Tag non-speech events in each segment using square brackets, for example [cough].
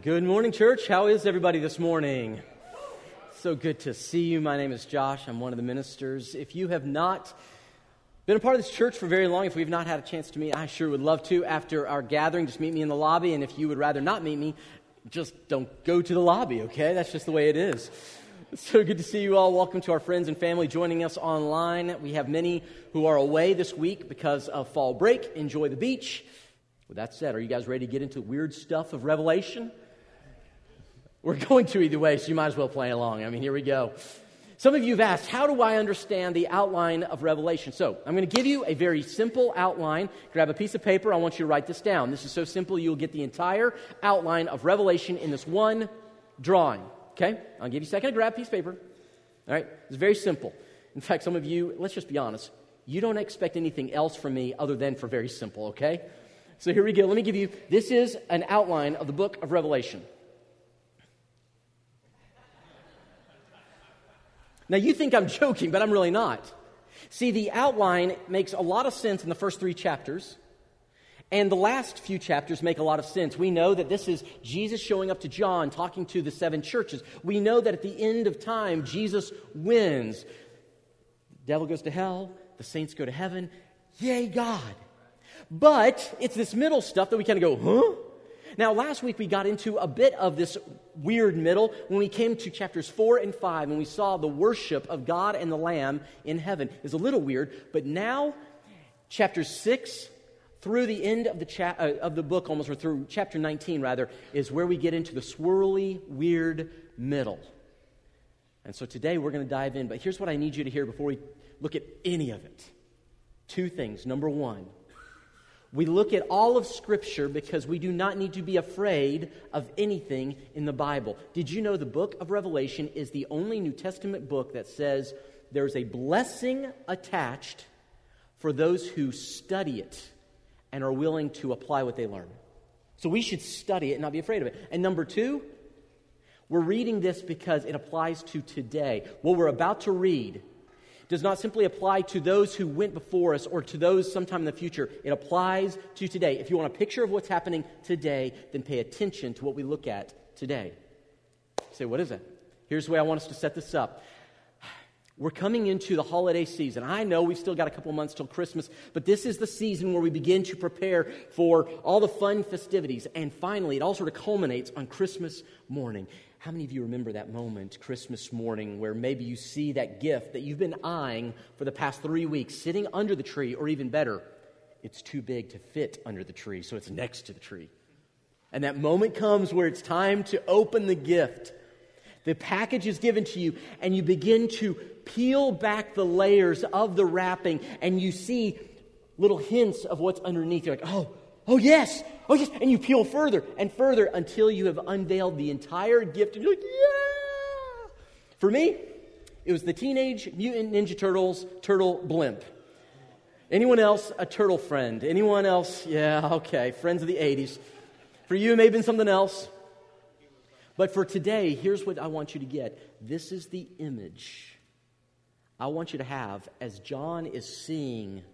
Good morning, church. How is everybody this morning? So good to see you. My name is Josh. I'm one of the ministers. If you have not been a part of this church for very long, if we've not had a chance to meet, I sure would love to. After our gathering, just meet me in the lobby. And if you would rather not meet me, just don't go to the lobby, okay? That's just the way it is. So good to see you all. Welcome to our friends and family joining us online. We have many who are away this week because of fall break. Enjoy the beach. With that said, are you guys ready to get into weird stuff of Revelation? We're going to either way, so you might as well play along. I mean, here we go. Some of you have asked, how do I understand the outline of Revelation? So, I'm going to give you a very simple outline. Grab a piece of paper. I want you to write this down. This is so simple, you'll get the entire outline of Revelation in this one drawing. Okay? I'll give you a second to grab a piece of paper. All right? It's very simple. In fact, some of you, let's just be honest, you don't expect anything else from me other than for very simple, okay? So here we go. Let me give you this is an outline of the book of Revelation. Now, you think I'm [laughs] joking, but I'm really not. See, the outline makes a lot of sense in the first three chapters, and the last few chapters make a lot of sense. We know that this is Jesus showing up to John, talking to the seven churches. We know that at the end of time, Jesus wins. The devil goes to hell, the saints go to heaven. Yay, God. But it's this middle stuff that we kind of go, huh? Now, last week we got into a bit of this weird middle when we came to chapters 4 and 5 and we saw the worship of God and the Lamb in heaven. It's a little weird, but now, chapter 6 through the end of the, cha- uh, of the book, almost, or through chapter 19, rather, is where we get into the swirly, weird middle. And so today we're going to dive in, but here's what I need you to hear before we look at any of it. Two things. Number one, we look at all of Scripture because we do not need to be afraid of anything in the Bible. Did you know the book of Revelation is the only New Testament book that says there's a blessing attached for those who study it and are willing to apply what they learn? So we should study it and not be afraid of it. And number two, we're reading this because it applies to today. What we're about to read does not simply apply to those who went before us or to those sometime in the future. It applies to today. If you want a picture of what's happening today, then pay attention to what we look at today. You say, what is it? Here's the way I want us to set this up. We're coming into the holiday season. I know we've still got a couple months till Christmas, but this is the season where we begin to prepare for all the fun festivities. And finally, it all sort of culminates on Christmas morning. How many of you remember that moment, Christmas morning, where maybe you see that gift that you've been eyeing for the past three weeks sitting under the tree, or even better, it's too big to fit under the tree, so it's next to the tree. And that moment comes where it's time to open the gift. The package is given to you, and you begin to peel back the layers of the wrapping, and you see little hints of what's underneath. You're like, oh, oh yes, oh yes. And you peel further and further until you have unveiled the entire gift, and you're like, yeah. For me, it was the Teenage Mutant Ninja Turtles turtle blimp. Anyone else a turtle friend? Anyone else? Yeah, okay. Friends of the 80s. For you, it may have been something else. But for today, here's what I want you to get this is the image I want you to have as John is seeing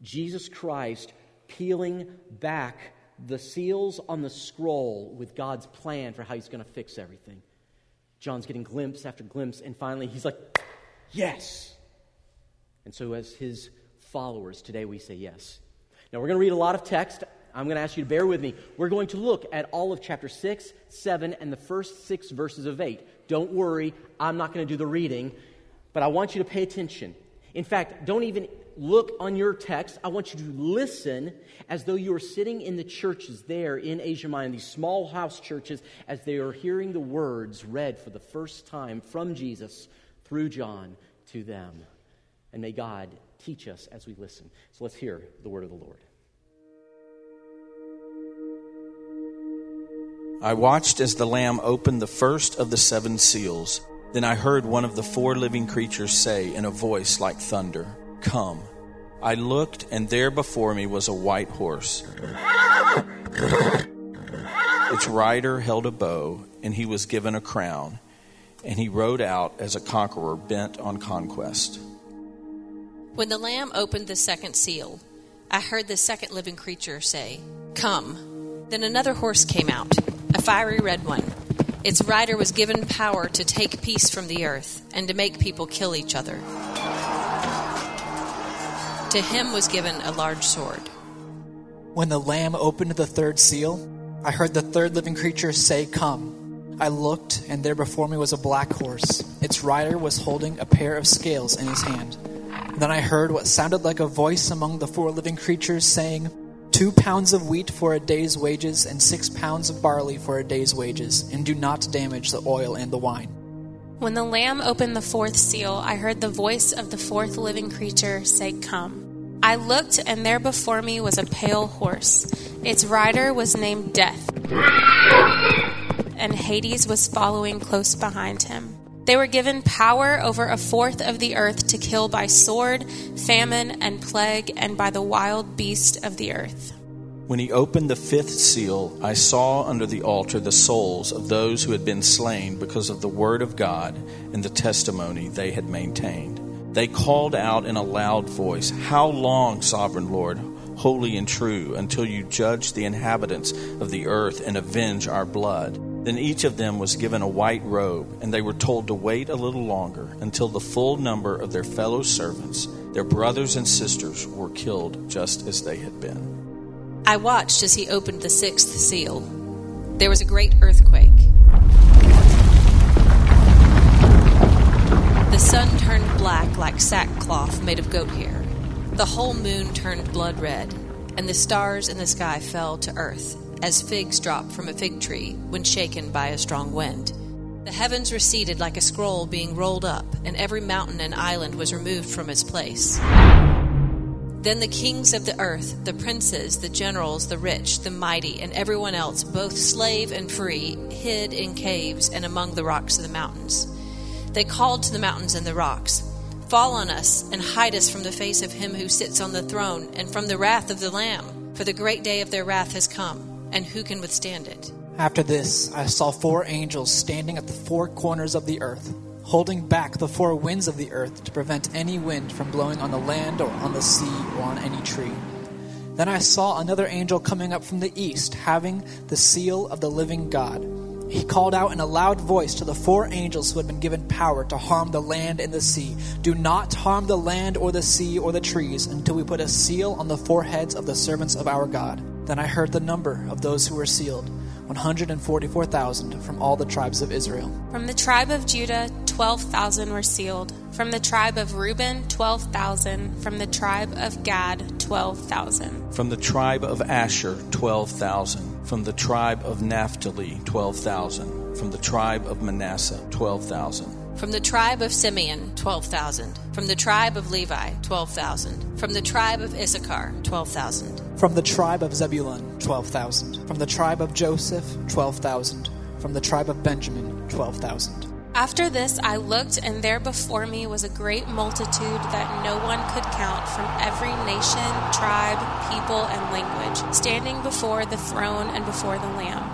Jesus Christ peeling back the seals on the scroll with God's plan for how he's going to fix everything. John's getting glimpse after glimpse, and finally he's like, Yes. And so, as his followers, today we say yes. Now, we're going to read a lot of text. I'm going to ask you to bear with me. We're going to look at all of chapter 6, 7, and the first six verses of 8. Don't worry, I'm not going to do the reading, but I want you to pay attention. In fact, don't even look on your text. I want you to listen as though you are sitting in the churches there in Asia Minor, these small house churches, as they are hearing the words read for the first time from Jesus through John to them. And may God teach us as we listen. So let's hear the word of the Lord. I watched as the Lamb opened the first of the seven seals. Then I heard one of the four living creatures say in a voice like thunder, Come. I looked, and there before me was a white horse. Its rider held a bow, and he was given a crown, and he rode out as a conqueror bent on conquest. When the Lamb opened the second seal, I heard the second living creature say, Come. Then another horse came out fiery red one. Its rider was given power to take peace from the earth and to make people kill each other. To him was given a large sword. When the Lamb opened the third seal, I heard the third living creature say, Come. I looked, and there before me was a black horse. Its rider was holding a pair of scales in his hand. Then I heard what sounded like a voice among the four living creatures saying, Two pounds of wheat for a day's wages, and six pounds of barley for a day's wages, and do not damage the oil and the wine. When the Lamb opened the fourth seal, I heard the voice of the fourth living creature say, Come. I looked, and there before me was a pale horse. Its rider was named Death, and Hades was following close behind him. They were given power over a fourth of the earth to kill by sword, famine, and plague, and by the wild beast of the earth. When he opened the fifth seal, I saw under the altar the souls of those who had been slain because of the word of God and the testimony they had maintained. They called out in a loud voice, How long, sovereign Lord, holy and true, until you judge the inhabitants of the earth and avenge our blood? Then each of them was given a white robe, and they were told to wait a little longer until the full number of their fellow servants, their brothers and sisters, were killed just as they had been. I watched as he opened the sixth seal. There was a great earthquake. The sun turned black like sackcloth made of goat hair. The whole moon turned blood red, and the stars in the sky fell to earth as figs drop from a fig tree when shaken by a strong wind. The heavens receded like a scroll being rolled up, and every mountain and island was removed from its place. Then the kings of the earth, the princes, the generals, the rich, the mighty, and everyone else, both slave and free, hid in caves and among the rocks of the mountains. They called to the mountains and the rocks, Fall on us and hide us from the face of him who sits on the throne and from the wrath of the Lamb, for the great day of their wrath has come and who can withstand it? After this, I saw four angels standing at the four corners of the earth, holding back the four winds of the earth to prevent any wind from blowing on the land or on the sea or on any tree. Then I saw another angel coming up from the east, having the seal of the living God. He called out in a loud voice to the four angels who had been given power to harm the land and the sea Do not harm the land or the sea or the trees until we put a seal on the foreheads of the servants of our God. Then I heard the number of those who were sealed 144,000 from all the tribes of Israel. From the tribe of Judah, 12,000 were sealed. From the tribe of Reuben, 12,000. From the tribe of Gad, 12,000. From the tribe of Asher, 12,000. From the tribe of Naphtali, 12,000. From the tribe of Manasseh, 12,000 from the tribe of Simeon, 12,000. From the tribe of Levi, 12,000. From the tribe of Issachar, 12,000. From the tribe of Zebulun, 12,000. From the tribe of Joseph, 12,000. From the tribe of Benjamin, 12,000. After this, I looked, and there before me was a great multitude that no one could count from every nation, tribe, people, and language, standing before the throne and before the Lamb.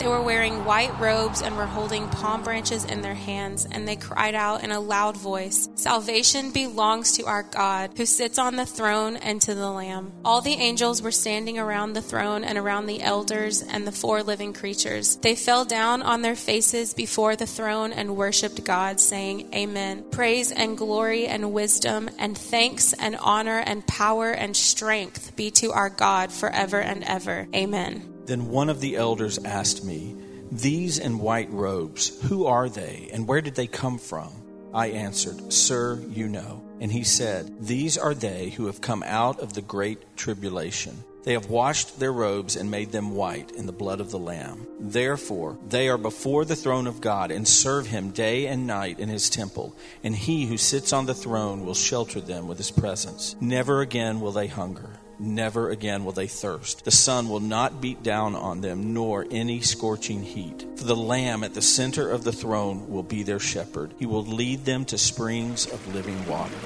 They were wearing white robes and were holding palm branches in their hands, and they cried out in a loud voice Salvation belongs to our God, who sits on the throne and to the Lamb. All the angels were standing around the throne and around the elders and the four living creatures. They fell down on their faces before the throne and worshiped God, saying, Amen. Praise and glory and wisdom and thanks and honor and power and strength be to our God forever and ever. Amen. Then one of the elders asked me, These in white robes, who are they, and where did they come from? I answered, Sir, you know. And he said, These are they who have come out of the great tribulation. They have washed their robes and made them white in the blood of the Lamb. Therefore, they are before the throne of God and serve him day and night in his temple, and he who sits on the throne will shelter them with his presence. Never again will they hunger never again will they thirst. The sun will not beat down on them, nor any scorching heat. For the Lamb at the center of the throne will be their shepherd. He will lead them to springs of living water,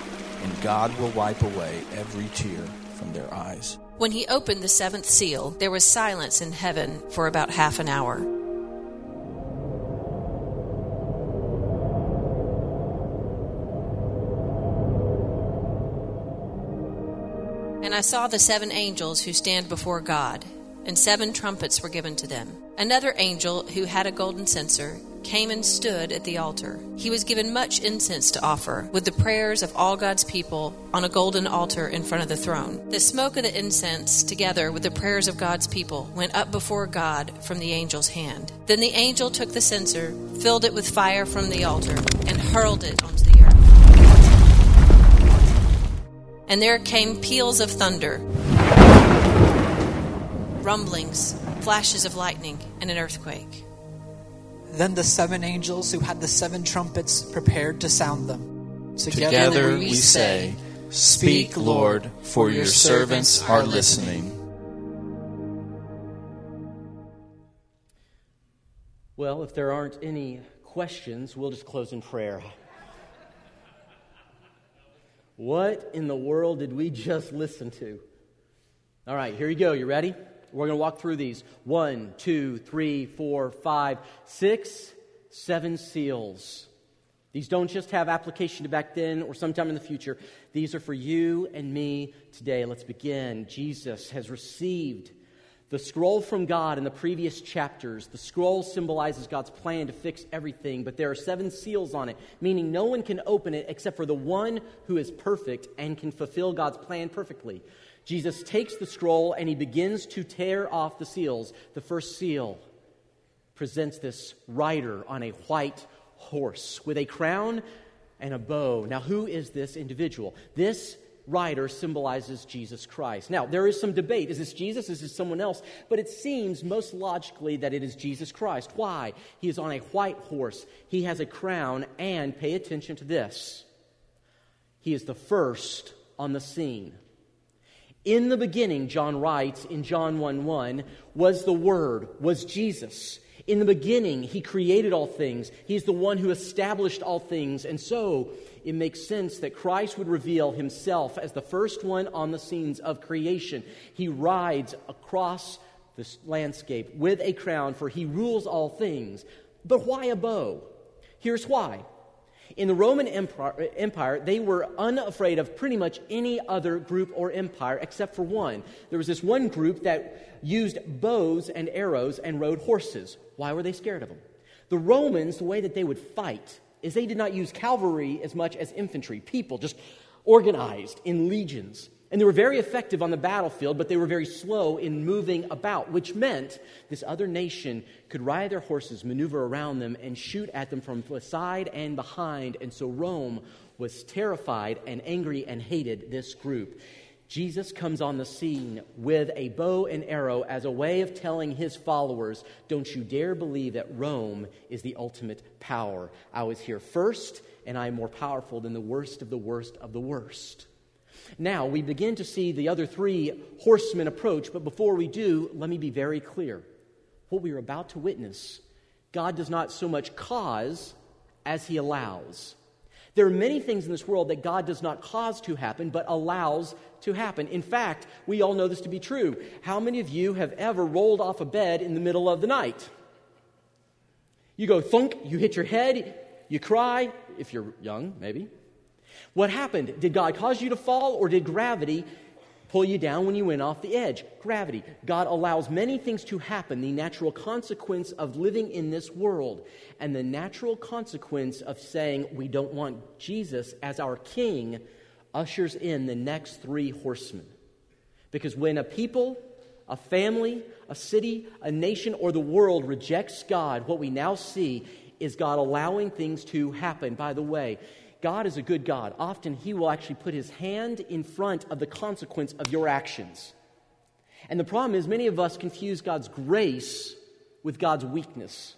and God will wipe away every tear from their eyes. When he opened the seventh seal, there was silence in heaven for about half an hour. And I saw the seven angels who stand before God, and seven trumpets were given to them. Another angel, who had a golden censer, came and stood at the altar. He was given much incense to offer, with the prayers of all God's people, on a golden altar in front of the throne. The smoke of the incense, together with the prayers of God's people, went up before God from the angel's hand. Then the angel took the censer, filled it with fire from the altar, and hurled it onto the And there came peals of thunder rumblings, flashes of lightning, and an earthquake. Then the seven angels who had the seven trumpets prepared to sound them. Together we say, Speak, Lord, for your servants are listening. Well, if there aren't any questions, we'll just close in prayer. What in the world did we just listen to? All right, here you go. You ready? We're going to walk through these. One, two, three, four, five, six, seven seals. These don't just have application to back then or sometime in the future. These are for you and me today. Let's begin. Jesus has received the scroll from God in the previous chapters. The scroll symbolizes God's plan to fix everything, but there are seven seals on it, meaning no one can open it except for the one who is perfect and can fulfill God's plan perfectly. Jesus takes the scroll and he begins to tear off the seals. The first seal presents this rider on a white horse with a crown and a bow. Now, who is this individual? This rider symbolizes Jesus Christ. Now, there is some debate. Is this Jesus? Is this someone else? But it seems most logically that it is Jesus Christ. Why? He is on a white horse, he has a crown, and pay attention to this. He is the first on the scene. In the beginning, John writes in John 1 1, was the Word, was Jesus. In the beginning, He created all things. He's the one who established all things. And so, it makes sense that Christ would reveal Himself as the first one on the scenes of creation. He rides across this landscape with a crown, for He rules all things. But why a bow? Here's why. In the Roman Empire, they were unafraid of pretty much any other group or empire except for one. There was this one group that used bows and arrows and rode horses. Why were they scared of them? The Romans, the way that they would fight is they did not use cavalry as much as infantry, people just organized in legions. And they were very effective on the battlefield, but they were very slow in moving about, which meant this other nation could ride their horses, maneuver around them, and shoot at them from the side and behind. And so Rome was terrified and angry and hated this group. Jesus comes on the scene with a bow and arrow as a way of telling his followers, Don't you dare believe that Rome is the ultimate power. I was here first, and I am more powerful than the worst of the worst of the worst. Now, we begin to see the other three horsemen approach, but before we do, let me be very clear. What we are about to witness, God does not so much cause as He allows. There are many things in this world that God does not cause to happen, but allows to happen. In fact, we all know this to be true. How many of you have ever rolled off a bed in the middle of the night? You go thunk, you hit your head, you cry, if you're young, maybe. What happened? Did God cause you to fall, or did gravity pull you down when you went off the edge? Gravity. God allows many things to happen, the natural consequence of living in this world, and the natural consequence of saying we don't want Jesus as our king ushers in the next three horsemen. Because when a people, a family, a city, a nation, or the world rejects God, what we now see is God allowing things to happen. By the way, God is a good God. Often He will actually put His hand in front of the consequence of your actions. And the problem is, many of us confuse God's grace with God's weakness.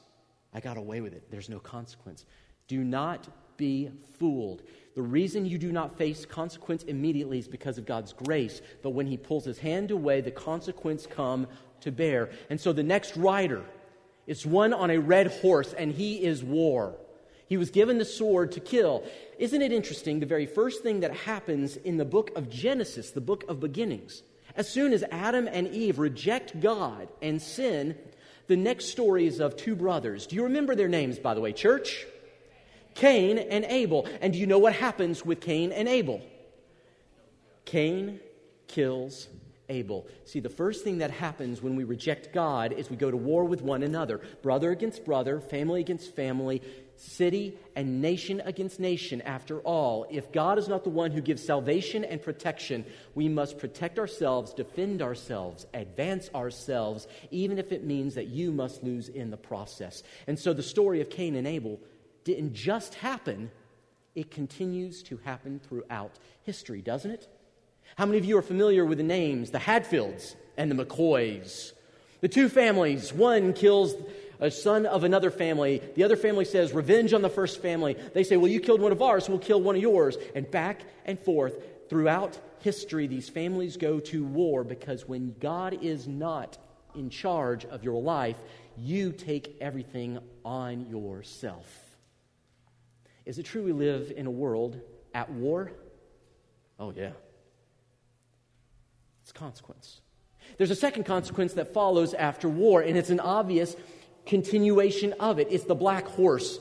I got away with it. There's no consequence. Do not be fooled. The reason you do not face consequence immediately is because of God's grace. But when He pulls His hand away, the consequence come to bear. And so the next rider is one on a red horse, and he is war. He was given the sword to kill. Isn't it interesting? The very first thing that happens in the book of Genesis, the book of beginnings, as soon as Adam and Eve reject God and sin, the next story is of two brothers. Do you remember their names, by the way, church? Cain and Abel. And do you know what happens with Cain and Abel? Cain kills Abel. See, the first thing that happens when we reject God is we go to war with one another brother against brother, family against family, city and nation against nation. After all, if God is not the one who gives salvation and protection, we must protect ourselves, defend ourselves, advance ourselves, even if it means that you must lose in the process. And so the story of Cain and Abel didn't just happen, it continues to happen throughout history, doesn't it? How many of you are familiar with the names, the Hatfields and the McCoys? The two families, one kills a son of another family. The other family says, revenge on the first family. They say, well, you killed one of ours, we'll kill one of yours. And back and forth throughout history, these families go to war because when God is not in charge of your life, you take everything on yourself. Is it true we live in a world at war? Oh, yeah. It's consequence. There's a second consequence that follows after war, and it's an obvious continuation of it. It's the black horse.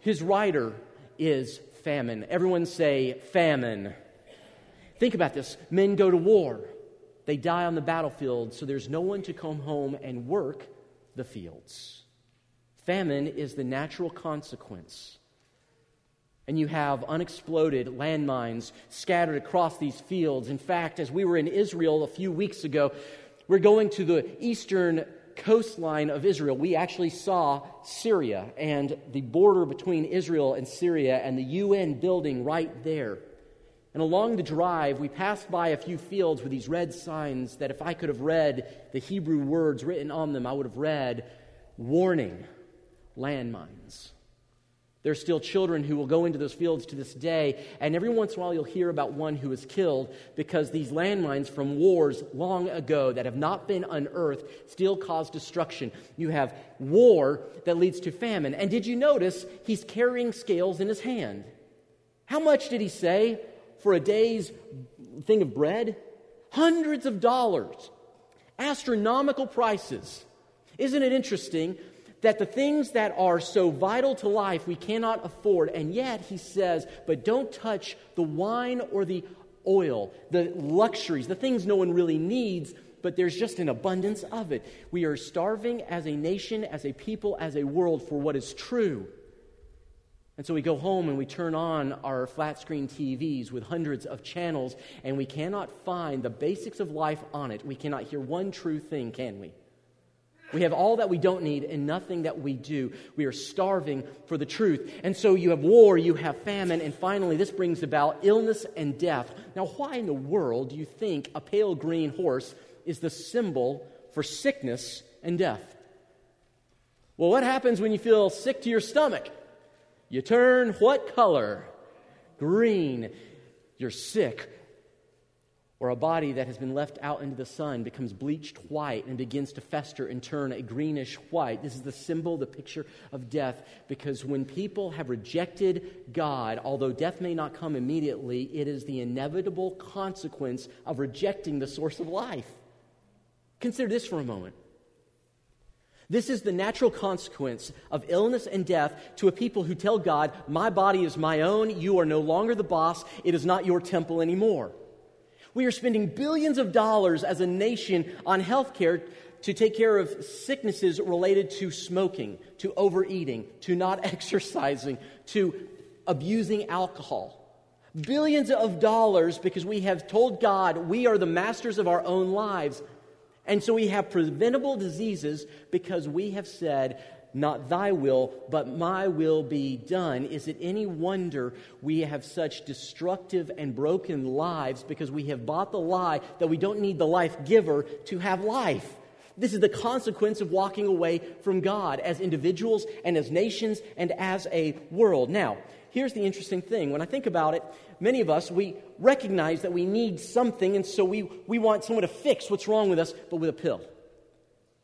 His rider is famine. Everyone say famine. Think about this men go to war, they die on the battlefield, so there's no one to come home and work the fields. Famine is the natural consequence. And you have unexploded landmines scattered across these fields. In fact, as we were in Israel a few weeks ago, we're going to the eastern coastline of Israel, we actually saw Syria and the border between Israel and Syria and the UN building right there. And along the drive, we passed by a few fields with these red signs that if I could have read the Hebrew words written on them, I would have read, Warning, landmines. There are still children who will go into those fields to this day, and every once in a while you'll hear about one who is killed because these landmines from wars long ago that have not been unearthed still cause destruction. You have war that leads to famine. And did you notice he's carrying scales in his hand? How much did he say for a day's thing of bread? Hundreds of dollars, astronomical prices. Isn't it interesting that the things that are so vital to life we cannot afford. And yet, he says, but don't touch the wine or the oil, the luxuries, the things no one really needs, but there's just an abundance of it. We are starving as a nation, as a people, as a world for what is true. And so we go home and we turn on our flat screen TVs with hundreds of channels, and we cannot find the basics of life on it. We cannot hear one true thing, can we? We have all that we don't need and nothing that we do. We are starving for the truth. And so you have war, you have famine, and finally, this brings about illness and death. Now, why in the world do you think a pale green horse is the symbol for sickness and death? Well, what happens when you feel sick to your stomach? You turn what color? Green. You're sick or a body that has been left out into the sun becomes bleached white and begins to fester and turn a greenish white. This is the symbol, the picture of death, because when people have rejected God, although death may not come immediately, it is the inevitable consequence of rejecting the source of life. Consider this for a moment. This is the natural consequence of illness and death to a people who tell God, My body is my own, you are no longer the boss, it is not your temple anymore. We are spending billions of dollars as a nation on health care to take care of sicknesses related to smoking, to overeating, to not [laughs] exercising, to abusing alcohol. Billions of dollars because we have told God we are the masters of our own lives. And so we have preventable diseases because we have said, not thy will, but my will be done. Is it any wonder we have such destructive and broken lives because we have bought the lie that we don't need the life giver to have life? This is the consequence of walking away from God as individuals and as nations and as a world. Now, here's the interesting thing. When I think about it, many of us, we recognize that we need something, and so we, we want someone to fix what's wrong with us, but with a pill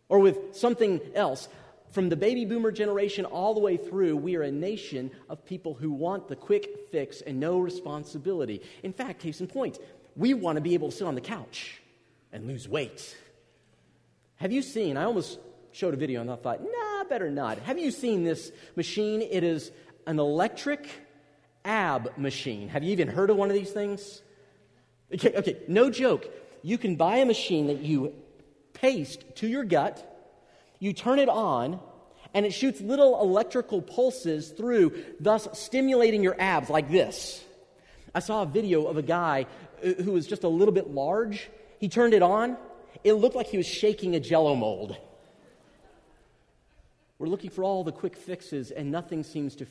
or with something else from the baby boomer generation all the way through, we are a nation of people who want the quick fix and no responsibility. In fact, case in point, we want to be able to sit on the couch and lose weight. Have you seen, I almost showed a video and I thought, nah, better not. Have you seen this machine? It is an electric ab machine. Have you even heard of one of these things? Okay, okay no joke. you can buy a machine that you paste to your gut, you turn it on, and it shoots little electrical pulses through, thus stimulating your abs like this. I saw a video of a guy uh, who was just a little bit large. He turned it on, it looked like he was shaking a jello mold. We're looking for all the quick fixes, and nothing seems to f-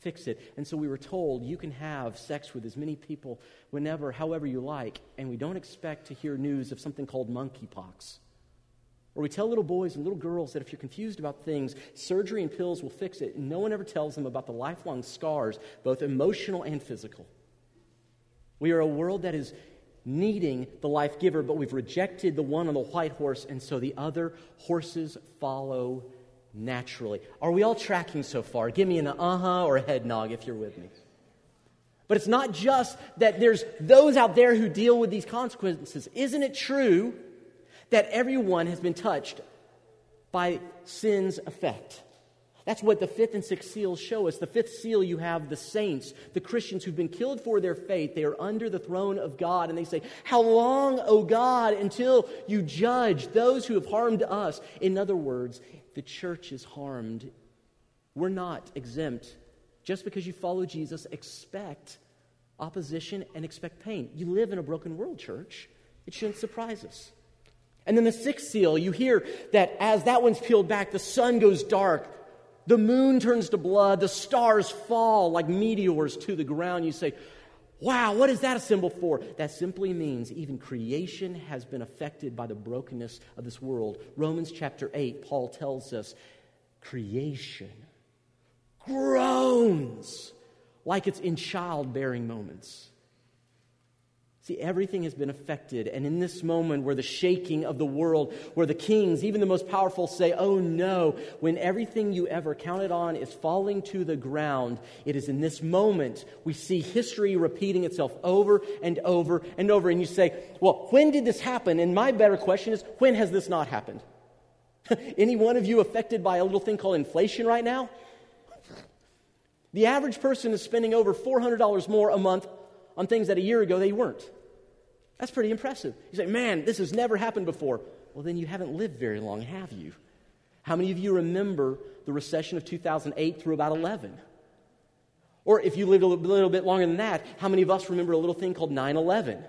fix it. And so we were told you can have sex with as many people whenever, however you like, and we don't expect to hear news of something called monkeypox. Or we tell little boys and little girls that if you're confused about things, surgery and pills will fix it. No one ever tells them about the lifelong scars, both emotional and physical. We are a world that is needing the life giver, but we've rejected the one on the white horse, and so the other horses follow naturally. Are we all tracking so far? Give me an uh huh or a head nod if you're with me. But it's not just that there's those out there who deal with these consequences. Isn't it true that everyone has been touched by sin's effect? That's what the fifth and sixth seals show us. The fifth seal, you have the saints, the Christians who've been killed for their faith. They are under the throne of God, and they say, How long, O God, until you judge those who have harmed us? In other words, the church is harmed. We're not exempt. Just because you follow Jesus, expect opposition and expect pain. You live in a broken world, church. It shouldn't surprise us. And then the sixth seal, you hear that as that one's peeled back, the sun goes dark, the moon turns to blood, the stars fall like meteors to the ground. You say, Wow, what is that a symbol for? That simply means even creation has been affected by the brokenness of this world. Romans chapter 8, Paul tells us creation groans like it's in childbearing moments. See, everything has been affected. And in this moment where the shaking of the world, where the kings, even the most powerful, say, Oh no, when everything you ever counted on is falling to the ground, it is in this moment we see history repeating itself over and over and over. And you say, Well, when did this happen? And my better question is, When has this not happened? [laughs] Any one of you affected by a little thing called inflation right now? The average person is spending over $400 more a month on things that a year ago they weren't. That's pretty impressive. You say, man, this has never happened before. Well, then you haven't lived very long, have you? How many of you remember the recession of 2008 through about 11? Or if you lived a little bit longer than that, how many of us remember a little thing called 9 11?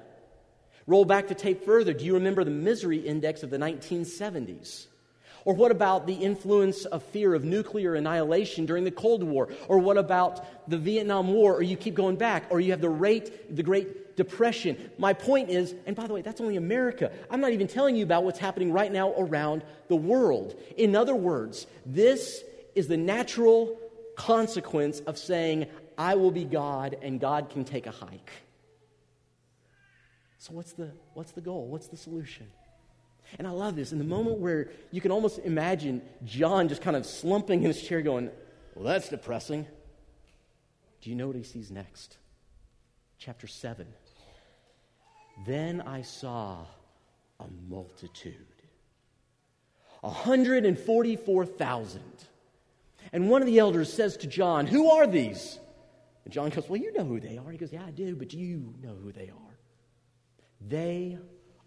Roll back the tape further. Do you remember the misery index of the 1970s? Or what about the influence of fear of nuclear annihilation during the Cold War? Or what about the Vietnam War? Or you keep going back, or you have the rate, the Great Depression. My point is, and by the way, that's only America. I'm not even telling you about what's happening right now around the world. In other words, this is the natural consequence of saying, I will be God and God can take a hike. So, what's the, what's the goal? What's the solution? And I love this. In the moment where you can almost imagine John just kind of slumping in his chair going, Well, that's depressing. Do you know what he sees next? Chapter 7. Then I saw a multitude 144,000. And one of the elders says to John, Who are these? And John goes, Well, you know who they are. He goes, Yeah, I do, but do you know who they are. They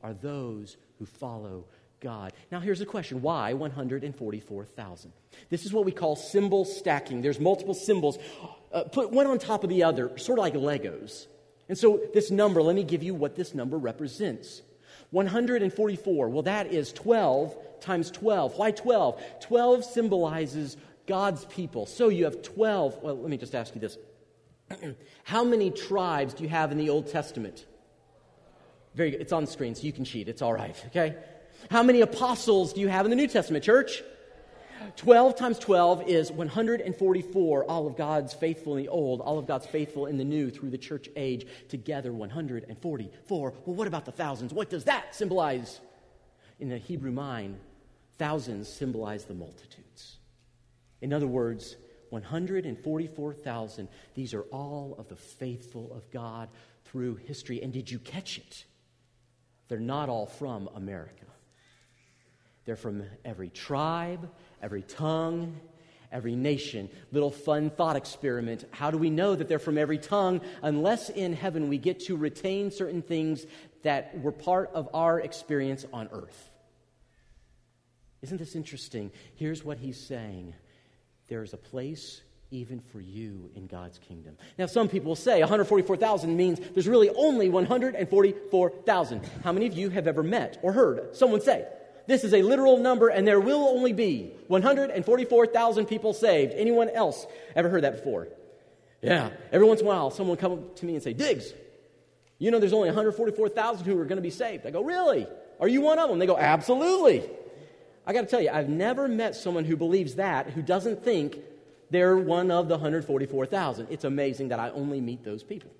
are those who follow God. Now, here's a question why 144,000? This is what we call symbol stacking. There's multiple symbols, uh, put one on top of the other, sort of like Legos. And so, this number, let me give you what this number represents 144. Well, that is 12 times 12. Why 12? 12 symbolizes God's people. So, you have 12. Well, let me just ask you this [clears throat] How many tribes do you have in the Old Testament? Very good. It's on the screen, so you can cheat. It's all right, okay? How many apostles do you have in the New Testament, church? 12 times 12 is 144, all of God's faithful in the old, all of God's faithful in the new through the church age, together 144. Well, what about the thousands? What does that symbolize? In the Hebrew mind, thousands symbolize the multitudes. In other words, 144,000, these are all of the faithful of God through history. And did you catch it? They're not all from America. They're from every tribe, every tongue, every nation. Little fun thought experiment. How do we know that they're from every tongue? Unless in heaven we get to retain certain things that were part of our experience on earth. Isn't this interesting? Here's what he's saying there is a place even for you in God's kingdom. Now, some people say 144,000 means there's really only 144,000. How many of you have ever met or heard someone say, this is a literal number and there will only be 144,000 people saved? Anyone else ever heard that before? Yeah. Every once in a while, someone will come up to me and say, Diggs, you know there's only 144,000 who are going to be saved. I go, really? Are you one of them? They go, absolutely. I got to tell you, I've never met someone who believes that, who doesn't think they're one of the 144,000. It's amazing that I only meet those people.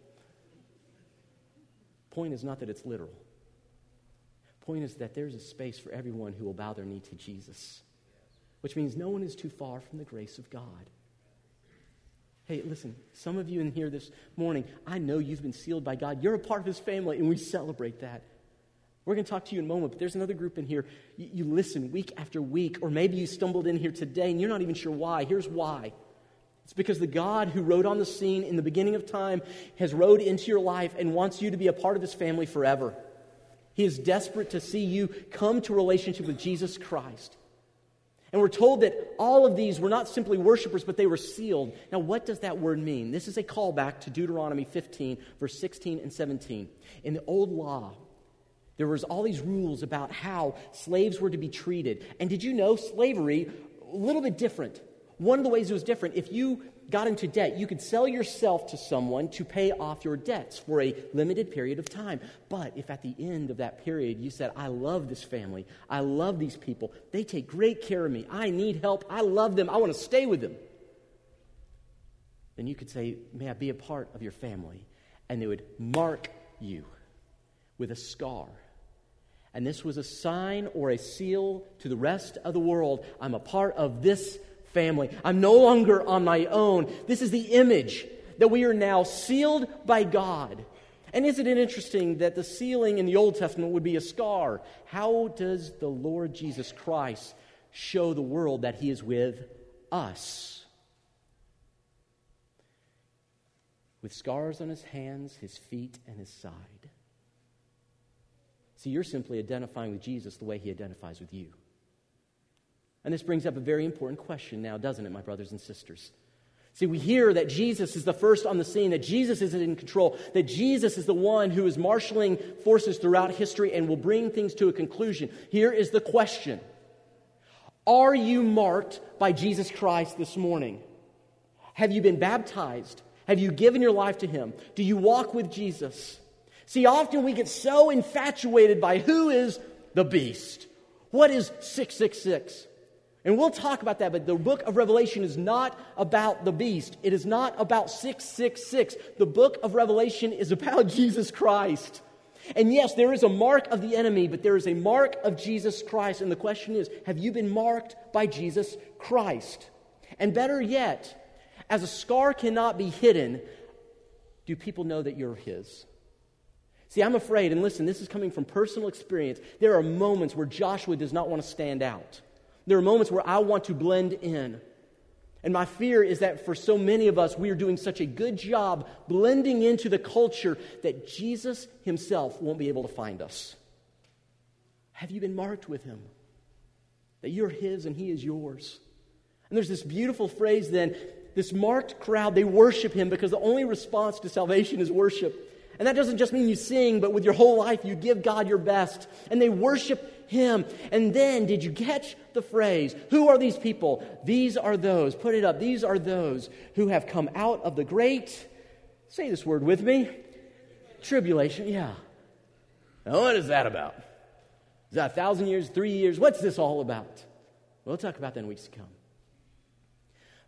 Point is not that it's literal. Point is that there's a space for everyone who will bow their knee to Jesus, which means no one is too far from the grace of God. Hey, listen, some of you in here this morning, I know you've been sealed by God. You're a part of His family, and we celebrate that. We're going to talk to you in a moment, but there's another group in here. You, you, listen week after week, or maybe you stumbled in here today and you're not even sure why. Here's why it's because the God who rode on the scene in the beginning of time has rode into your life and wants you to be a part of his family forever. He is desperate to see you come to relationship with Jesus Christ. And we're told that all of these were not simply worshipers, but they were sealed. Now, what does that word mean? This is a callback to Deuteronomy 15, verse 16 and 17. In the old law, there was all these rules about how slaves were to be treated. And did you know slavery a little bit different? One of the ways it was different, if you got into debt, you could sell yourself to someone to pay off your debts for a limited period of time. But if at the end of that period you said, I love this family, I love these people, they take great care of me, I need help, I love them, I want to stay with them, then you could say, May I be a part of your family? And they would mark you with a scar. And this was a sign or a seal to the rest of the world. I'm a part of this family. I'm no longer on my own. This is the image that we are now sealed by God. And isn't it interesting that the sealing in the Old Testament would be a scar? How does the Lord Jesus Christ show the world that He is with us? With scars on His hands, His feet, and His side. See, you're simply identifying with Jesus the way He identifies with you. And this brings up a very important question now, doesn't it, my brothers and sisters? See, we hear that Jesus is the first on the scene, that Jesus is in control, that Jesus is the one who is marshaling forces throughout history and will bring things to a conclusion. Here is the question Are you marked by Jesus Christ this morning? Have you been baptized? Have you given your life to Him? Do you walk with Jesus? See, often we get so infatuated by who is the beast. What is 666? And we'll talk about that, but the book of Revelation is not about the beast. It is not about 666. The book of Revelation is about [laughs] Jesus Christ. And yes, there is a mark of the enemy, but there is a mark of Jesus Christ. And the question is have you been marked by Jesus Christ? And better yet, as a scar cannot be hidden, do people know that you're His? See, I'm afraid, and listen, this is coming from personal experience. There are moments where Joshua does not want to stand out. There are moments where I want to blend in. And my fear is that for so many of us, we are doing such a good job blending into the culture that Jesus himself won't be able to find us. Have you been marked with him? That you're his and he is yours. And there's this beautiful phrase then this marked crowd, they worship him because the only response to salvation is worship. And that doesn't just mean you sing, but with your whole life you give God your best. And they worship him. And then, did you catch the phrase? Who are these people? These are those, put it up, these are those who have come out of the great, say this word with me, tribulation. Yeah. Now, what is that about? Is that a thousand years, three years? What's this all about? We'll talk about that in weeks to come.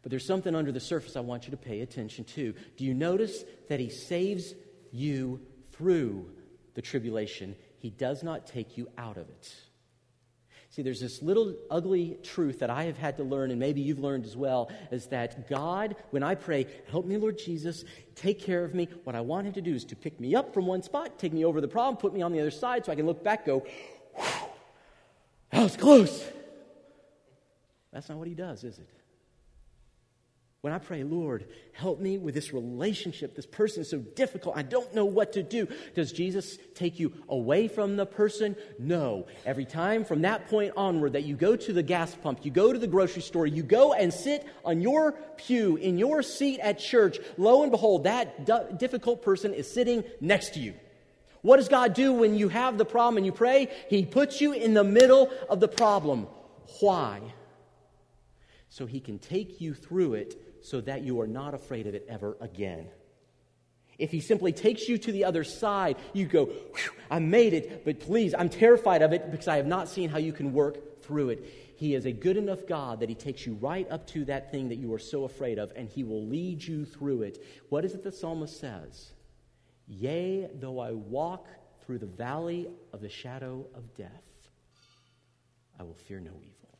But there's something under the surface I want you to pay attention to. Do you notice that he saves you through the tribulation? He does not take you out of it. See, there's this little ugly truth that I have had to learn, and maybe you've learned as well, is that God, when I pray, help me, Lord Jesus, take care of me, what I want Him to do is to pick me up from one spot, take me over the problem, put me on the other side so I can look back, go, that was close. That's not what He does, is it? When I pray, Lord, help me with this relationship. This person is so difficult. I don't know what to do. Does Jesus take you away from the person? No. Every time from that point onward that you go to the gas pump, you go to the grocery store, you go and sit on your pew in your seat at church, lo and behold, that difficult person is sitting next to you. What does God do when you have the problem and you pray? He puts you in the middle of the problem. Why? So he can take you through it so that you are not afraid of it ever again. If he simply takes you to the other side, you go, I made it, but please, I'm terrified of it because I have not seen how you can work through it. He is a good enough God that he takes you right up to that thing that you are so afraid of, and he will lead you through it. What is it the psalmist says? Yea, though I walk through the valley of the shadow of death, I will fear no evil.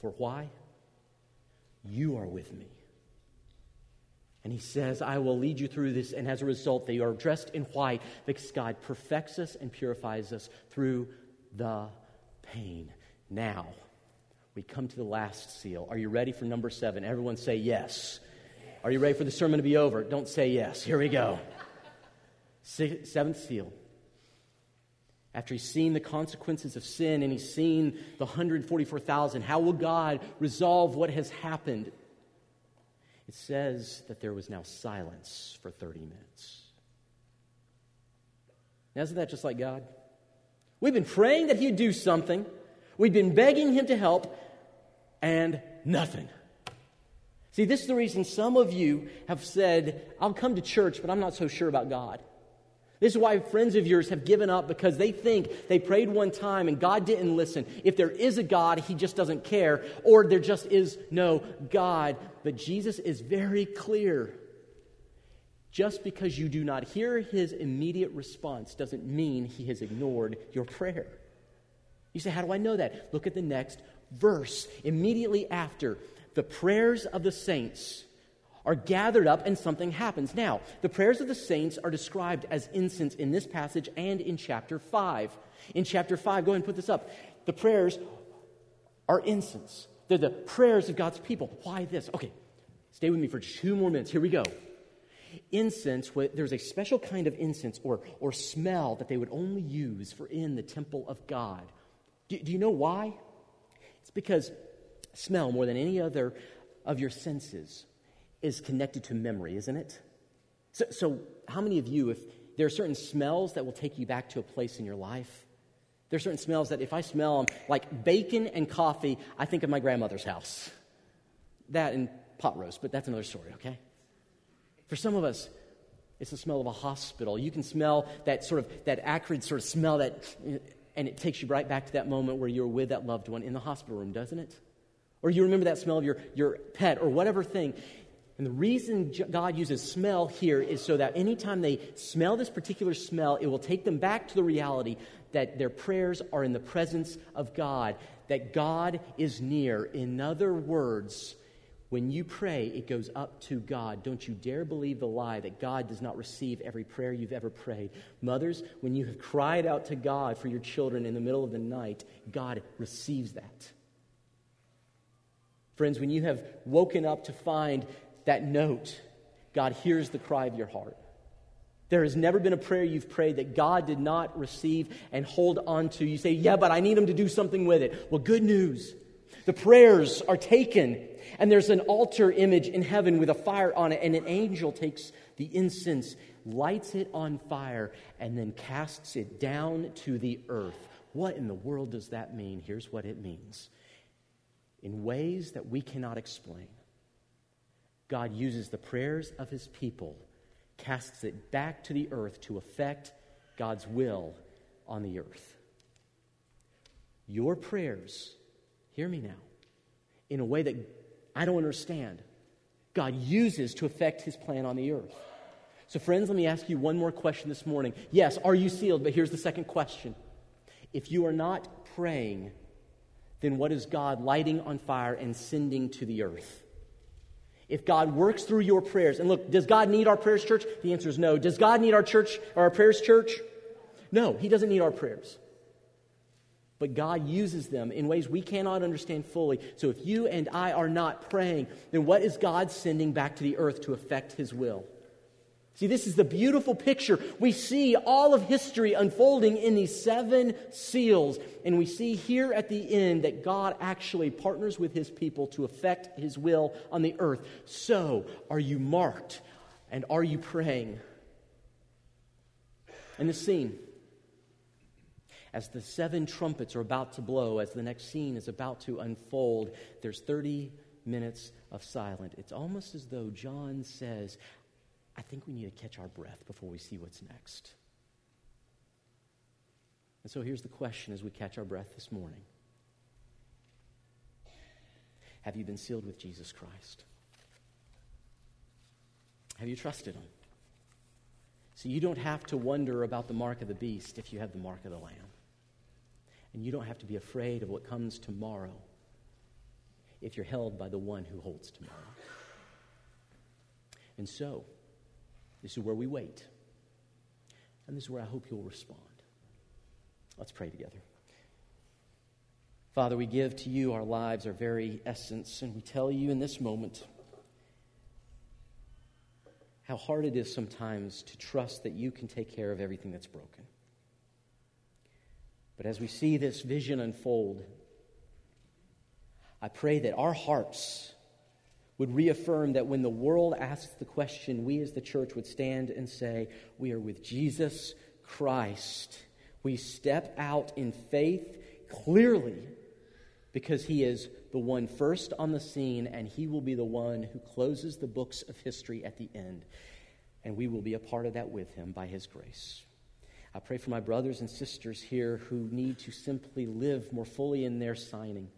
For why? You are with me. And he says, I will lead you through this. And as a result, they are dressed in white because God perfects us and purifies us through the pain. Now, we come to the last seal. Are you ready for number seven? Everyone say yes. Are you ready for the sermon to be over? Don't say yes. Here we go. Seventh seal. After he's seen the consequences of sin and he's seen the 144,000, how will God resolve what has happened? It says that there was now silence for 30 minutes. Now, isn't that just like God? We've been praying that he'd do something, we've been begging him to help, and nothing. See, this is the reason some of you have said, I'll come to church, but I'm not so sure about God. This is why friends of yours have given up because they think they prayed one time and God didn't listen. If there is a God, He just doesn't care, or there just is no God. But Jesus is very clear. Just because you do not hear His immediate response doesn't mean He has ignored your prayer. You say, How do I know that? Look at the next verse. Immediately after, the prayers of the saints are gathered up and something happens. Now, the prayers of the saints are described as incense in this passage and in chapter 5. In chapter 5, go ahead and put this up. The prayers are incense, they're the prayers of God's people. Why this? Okay, stay with me for two more minutes. Here we go. Incense, there's a special kind of incense or, or smell that they would only use for in the temple of God. Do, do you know why? It's because smell, more than any other of your senses, is connected to memory, isn't it? So, so, how many of you, if there are certain smells that will take you back to a place in your life? There are certain smells that if I smell them, like bacon and coffee, I think of my grandmother's house. That and pot roast, but that's another story, okay? For some of us, it's the smell of a hospital. You can smell that sort of, that acrid sort of smell that, and it takes you right back to that moment where you were with that loved one in the hospital room, doesn't it? Or you remember that smell of your, your pet or whatever thing. And the reason God uses smell here is so that anytime they smell this particular smell, it will take them back to the reality that their prayers are in the presence of God, that God is near. In other words, when you pray, it goes up to God. Don't you dare believe the lie that God does not receive every prayer you've ever prayed. Mothers, when you have cried out to God for your children in the middle of the night, God receives that. Friends, when you have woken up to find that note, God hears the cry of your heart. There has never been a prayer you've prayed that God did not receive and hold on to. You say, Yeah, but I need Him to do something with it. Well, good news. The prayers are taken, and there's an altar image in heaven with a fire on it, and an angel takes the incense, lights it on fire, and then casts it down to the earth. What in the world does that mean? Here's what it means in ways that we cannot explain. God uses the prayers of his people, casts it back to the earth to effect God's will on the earth. Your prayers, hear me now, in a way that I don't understand, God uses to effect his plan on the earth. So, friends, let me ask you one more question this morning. Yes, are you sealed? But here's the second question. If you are not praying, then what is God lighting on fire and sending to the earth? If God works through your prayers. And look, does God need our prayers, church? The answer is no. Does God need our church or our prayers, church? No, He doesn't need our prayers. But God uses them in ways we cannot understand fully. So if you and I are not praying, then what is God sending back to the earth to effect his will? See, this is the beautiful picture. We see all of history unfolding in these seven seals, and we see here at the end that God actually partners with his people to effect his will on the earth. So, are you marked and are you praying? In the scene, as the seven trumpets are about to blow, as the next scene is about to unfold, there's 30 minutes of silence. It's almost as though John says, I think we need to catch our breath before we see what's next. And so here's the question as we catch our breath this morning Have you been sealed with Jesus Christ? Have you trusted Him? So you don't have to wonder about the mark of the beast if you have the mark of the Lamb. And you don't have to be afraid of what comes tomorrow if you're held by the one who holds tomorrow. And so, this is where we wait. And this is where I hope you'll respond. Let's pray together. Father, we give to you our lives, our very essence, and we tell you in this moment how hard it is sometimes to trust that you can take care of everything that's broken. But as we see this vision unfold, I pray that our hearts would reaffirm that when the world asks the question, we as the church would stand and say, We are with Jesus Christ. We step out in faith clearly because he is the one first on the scene and he will be the one who closes the books of history at the end. And we will be a part of that with him by his grace. I pray for my brothers and sisters here who need to simply live more fully in their signing.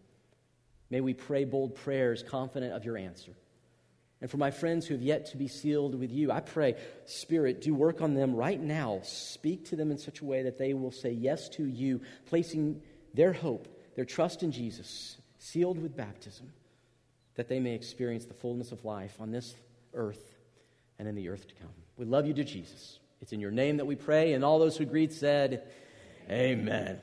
May we pray bold prayers, confident of your answer. And for my friends who have yet to be sealed with you, I pray, Spirit, do work on them right now. Speak to them in such a way that they will say yes to you, placing their hope, their trust in Jesus, sealed with baptism, that they may experience the fullness of life on this earth and in the earth to come. We love you to Jesus. It's in your name that we pray, and all those who agreed said, Amen.